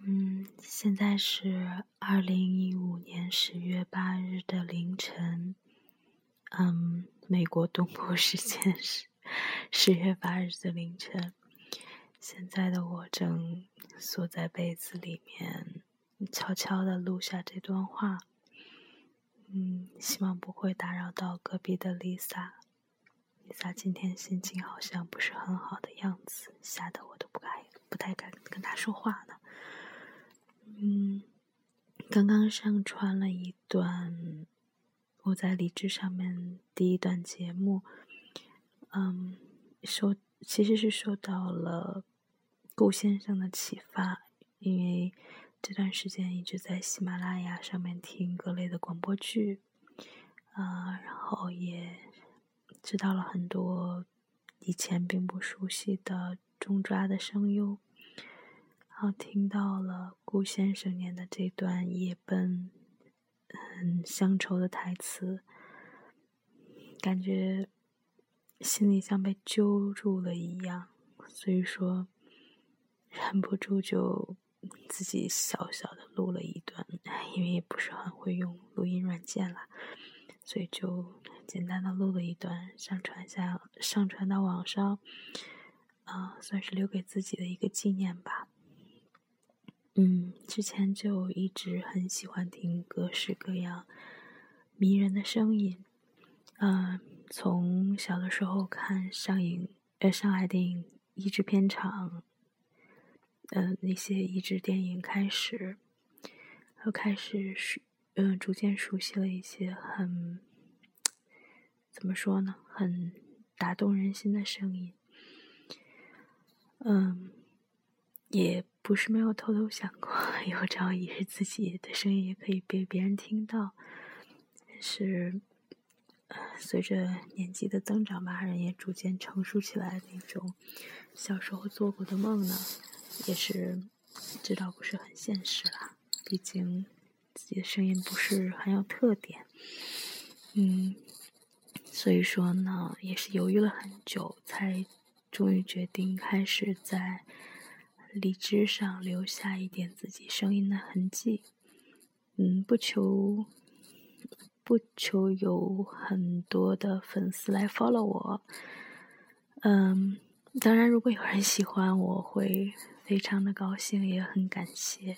嗯，现在是二零一五年十月八日的凌晨，嗯，美国东部时间是十月八日的凌晨。现在的我正缩在被子里面，悄悄的录下这段话。嗯，希望不会打扰到隔壁的 Lisa。Lisa 今天心情好像不是很好的样子，吓得我都不敢、不太敢跟她说话。刚刚上传了一段我在荔枝上面第一段节目，嗯，受其实是受到了顾先生的启发，因为。这段时间一直在喜马拉雅上面听各类的广播剧，啊，然后也知道了很多以前并不熟悉的中抓的声优，然后听到了顾先生念的这段夜奔，嗯，乡愁的台词，感觉心里像被揪住了一样，所以说忍不住就。自己小小的录了一段，因为也不是很会用录音软件了，所以就简单的录了一段，上传下上传到网上，啊，算是留给自己的一个纪念吧。嗯，之前就一直很喜欢听各式各样迷人的声音，嗯，从小的时候看上影呃上海电影译制片厂。嗯，那些译制电影开始，又开始熟，嗯，逐渐熟悉了一些很，怎么说呢，很打动人心的声音。嗯，也不是没有偷偷想过，有朝一日自己的声音也可以被别人听到。但是，随着年纪的增长吧，人也逐渐成熟起来，那种小时候做过的梦呢。也是知道不是很现实了，毕竟自己的声音不是很有特点，嗯，所以说呢，也是犹豫了很久，才终于决定开始在荔枝上留下一点自己声音的痕迹，嗯，不求不求有很多的粉丝来 follow 我，嗯，当然如果有人喜欢，我会。非常的高兴，也很感谢。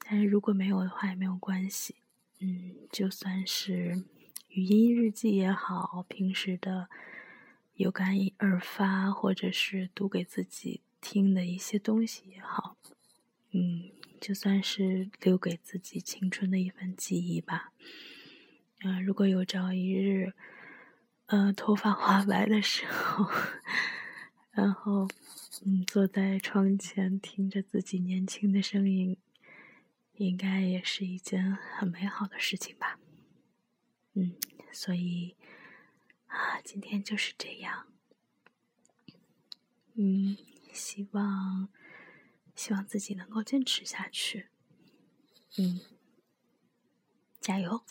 但是如果没有的话也没有关系，嗯，就算是语音日记也好，平时的有感而发，或者是读给自己听的一些东西也好，嗯，就算是留给自己青春的一份记忆吧。嗯，如果有朝一日，呃，头发花白的时候，然后。嗯，坐在窗前听着自己年轻的声音，应该也是一件很美好的事情吧。嗯，所以啊，今天就是这样。嗯，希望希望自己能够坚持下去。嗯，加油。